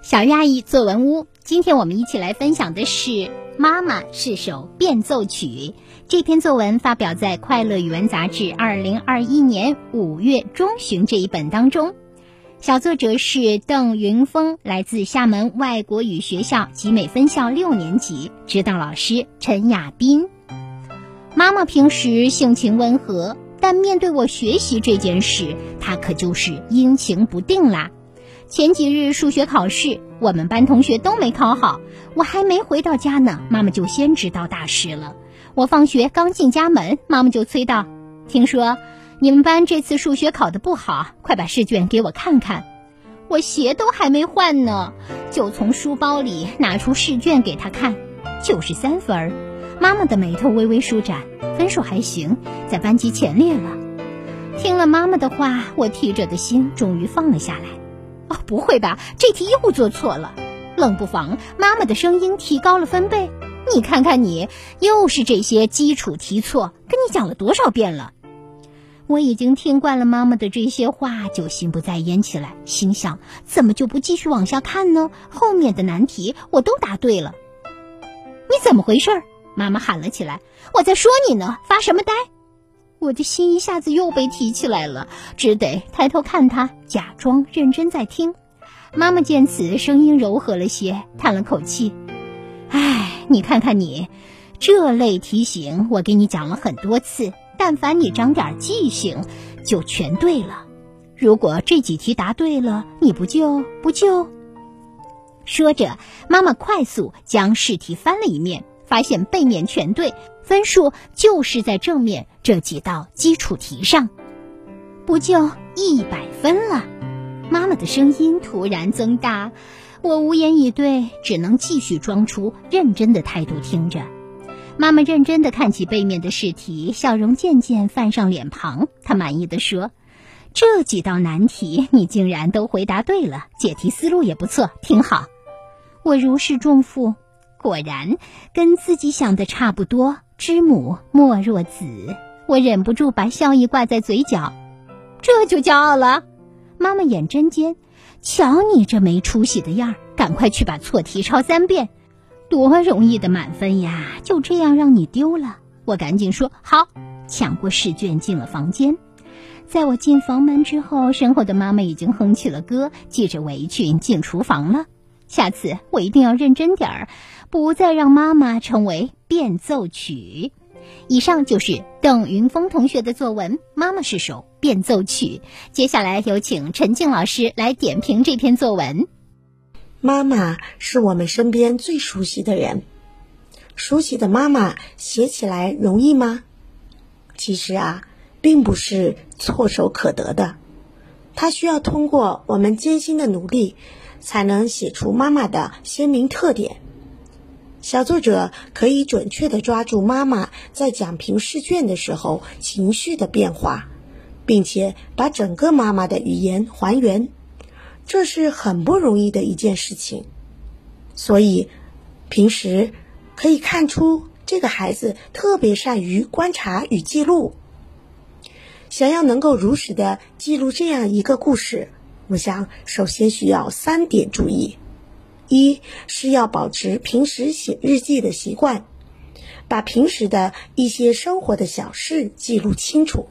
小鱼阿姨作文屋，今天我们一起来分享的是《妈妈是首变奏曲》。这篇作文发表在《快乐语文》杂志二零二一年五月中旬这一本当中。小作者是邓云峰，来自厦门外国语学校集美分校六年级，指导老师陈亚斌。妈妈平时性情温和，但面对我学习这件事，她可就是阴晴不定啦。前几日数学考试，我们班同学都没考好，我还没回到家呢，妈妈就先知道大事了。我放学刚进家门，妈妈就催道：“听说你们班这次数学考得不好，快把试卷给我看看。”我鞋都还没换呢，就从书包里拿出试卷给他看，九十三分。妈妈的眉头微微舒展，分数还行，在班级前列了。听了妈妈的话，我提着的心终于放了下来。哦，不会吧？这题又做错了。冷不防，妈妈的声音提高了分贝。你看看你，又是这些基础题错，跟你讲了多少遍了？我已经听惯了妈妈的这些话，就心不在焉起来，心想：怎么就不继续往下看呢？后面的难题我都答对了。你怎么回事？妈妈喊了起来：“我在说你呢，发什么呆？”我的心一下子又被提起来了，只得抬头看他，假装认真在听。妈妈见此，声音柔和了些，叹了口气：“唉，你看看你，这类题型我给你讲了很多次，但凡你长点记性，就全对了。如果这几题答对了，你不就不就？”说着，妈妈快速将试题翻了一面。发现背面全对，分数就是在正面这几道基础题上，不就一百分了？妈妈的声音突然增大，我无言以对，只能继续装出认真的态度听着。妈妈认真的看起背面的试题，笑容渐渐泛上脸庞。她满意的说：“这几道难题你竟然都回答对了，解题思路也不错，挺好。”我如释重负。果然跟自己想的差不多，知母莫若子。我忍不住把笑意挂在嘴角，这就骄傲了。妈妈眼针尖，瞧你这没出息的样儿，赶快去把错题抄三遍，多容易的满分呀！就这样让你丢了。我赶紧说好，抢过试卷进了房间。在我进房门之后，身后的妈妈已经哼起了歌，系着围裙进厨房了。下次我一定要认真点儿。不再让妈妈成为变奏曲。以上就是邓云峰同学的作文《妈妈是首变奏曲》。接下来有请陈静老师来点评这篇作文。妈妈是我们身边最熟悉的人，熟悉的妈妈写起来容易吗？其实啊，并不是唾手可得的，它需要通过我们艰辛的努力，才能写出妈妈的鲜明特点。小作者可以准确地抓住妈妈在讲评试卷的时候情绪的变化，并且把整个妈妈的语言还原，这是很不容易的一件事情。所以，平时可以看出这个孩子特别善于观察与记录。想要能够如实的记录这样一个故事，我想首先需要三点注意。一是要保持平时写日记的习惯，把平时的一些生活的小事记录清楚，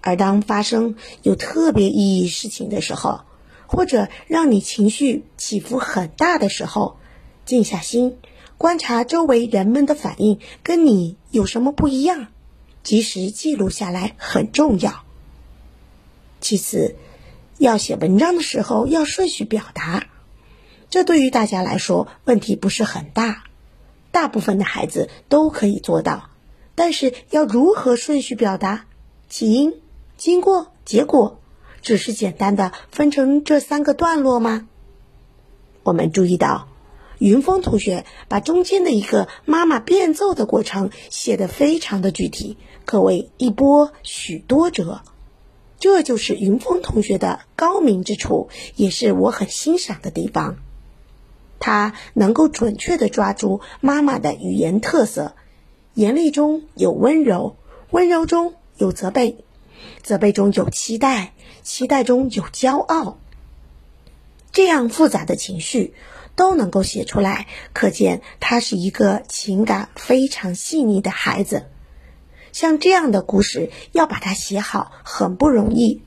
而当发生有特别意义事情的时候，或者让你情绪起伏很大的时候，静下心观察周围人们的反应跟你有什么不一样，及时记录下来很重要。其次，要写文章的时候要顺序表达。这对于大家来说问题不是很大，大部分的孩子都可以做到。但是要如何顺序表达，起因、经过、结果，只是简单的分成这三个段落吗？我们注意到，云峰同学把中间的一个妈妈变奏的过程写得非常的具体，可谓一波许多折。这就是云峰同学的高明之处，也是我很欣赏的地方。他能够准确地抓住妈妈的语言特色，严厉中有温柔，温柔中有责备，责备中有期待，期待中有骄傲。这样复杂的情绪都能够写出来，可见他是一个情感非常细腻的孩子。像这样的故事要把它写好很不容易，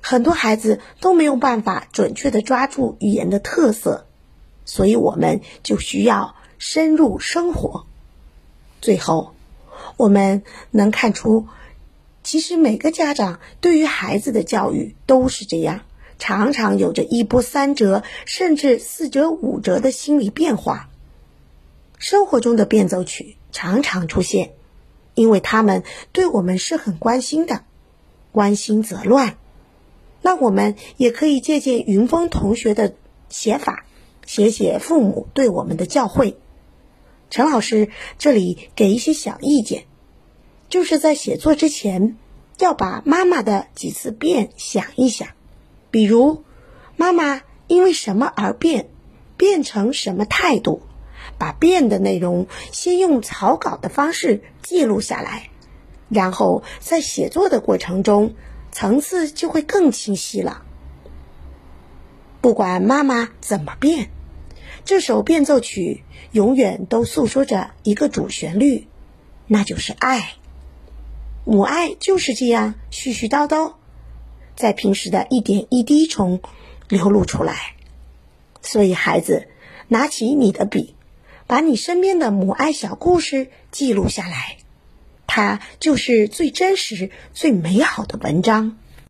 很多孩子都没有办法准确的抓住语言的特色，所以我们就需要深入生活。最后，我们能看出，其实每个家长对于孩子的教育都是这样，常常有着一波三折，甚至四折五折的心理变化。生活中的变奏曲常常出现，因为他们对我们是很关心的，关心则乱。那我们也可以借鉴云峰同学的写法，写写父母对我们的教诲。陈老师这里给一些小意见，就是在写作之前，要把妈妈的几次变想一想，比如妈妈因为什么而变，变成什么态度，把变的内容先用草稿的方式记录下来，然后在写作的过程中，层次就会更清晰了。不管妈妈怎么变。这首变奏曲永远都诉说着一个主旋律，那就是爱。母爱就是这样絮絮叨叨，在平时的一点一滴中流露出来。所以，孩子，拿起你的笔，把你身边的母爱小故事记录下来，它就是最真实、最美好的文章。